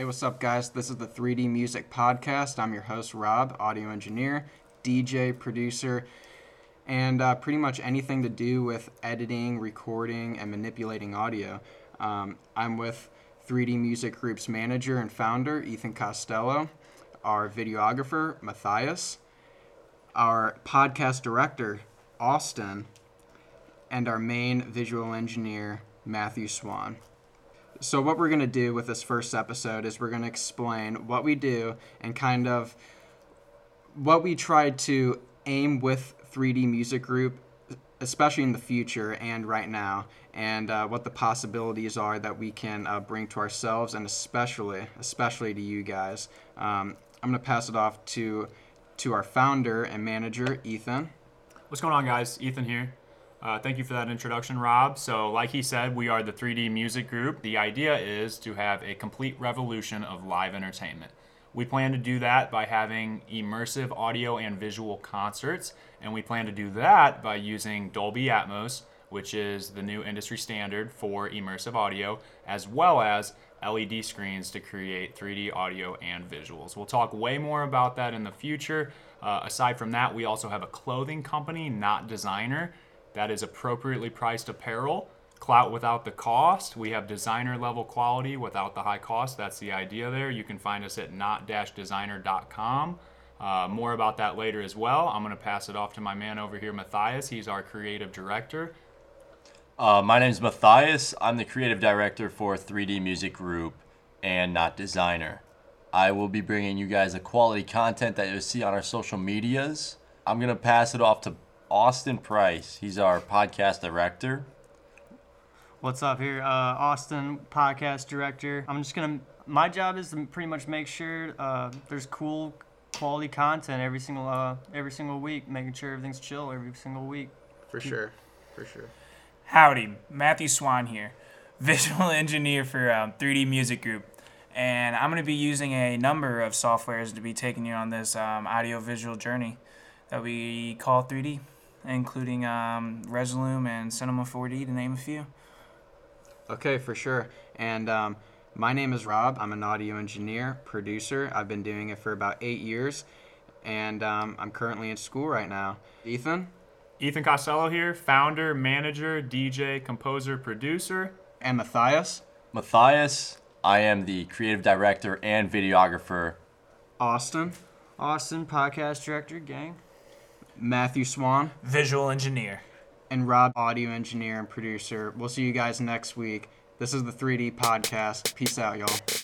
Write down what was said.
Hey, what's up, guys? This is the 3D Music Podcast. I'm your host, Rob, audio engineer, DJ, producer, and uh, pretty much anything to do with editing, recording, and manipulating audio. Um, I'm with 3D Music Group's manager and founder, Ethan Costello, our videographer, Matthias, our podcast director, Austin, and our main visual engineer, Matthew Swan. So, what we're going to do with this first episode is we're going to explain what we do and kind of what we try to aim with 3D Music Group, especially in the future and right now, and uh, what the possibilities are that we can uh, bring to ourselves and especially, especially to you guys. Um, I'm going to pass it off to to our founder and manager, Ethan. What's going on, guys? Ethan here. Uh, thank you for that introduction, Rob. So, like he said, we are the 3D Music Group. The idea is to have a complete revolution of live entertainment. We plan to do that by having immersive audio and visual concerts, and we plan to do that by using Dolby Atmos, which is the new industry standard for immersive audio, as well as LED screens to create 3D audio and visuals. We'll talk way more about that in the future. Uh, aside from that, we also have a clothing company, Not Designer, that is appropriately priced apparel. Clout without the cost. We have designer level quality without the high cost. That's the idea there. You can find us at not-designer.com. Uh, more about that later as well. I'm going to pass it off to my man over here, Matthias. He's our creative director. Uh, my name is Matthias. I'm the creative director for 3D Music Group and Not Designer. I will be bringing you guys the quality content that you'll see on our social medias. I'm going to pass it off to Austin Price. He's our podcast director. What's up here? Uh, Austin, podcast director. I'm just gonna. My job is to pretty much make sure uh, there's cool, quality content every single uh, every single week, making sure everything's chill every single week. For sure. For sure. Howdy, Matthew Swan here, visual engineer for um, 3D Music Group. And I'm going to be using a number of softwares to be taking you on this um, audio visual journey that we call 3D, including um, Resolume and Cinema 4D, to name a few. Okay, for sure. And um, my name is Rob. I'm an audio engineer, producer. I've been doing it for about eight years, and um, I'm currently in school right now. Ethan? Ethan Costello here, founder, manager, DJ, composer, producer. And Matthias? Matthias, I am the creative director and videographer. Austin? Austin, podcast director, gang. Matthew Swan? Visual engineer. And Rob, audio engineer and producer. We'll see you guys next week. This is the 3D podcast. Peace out, y'all.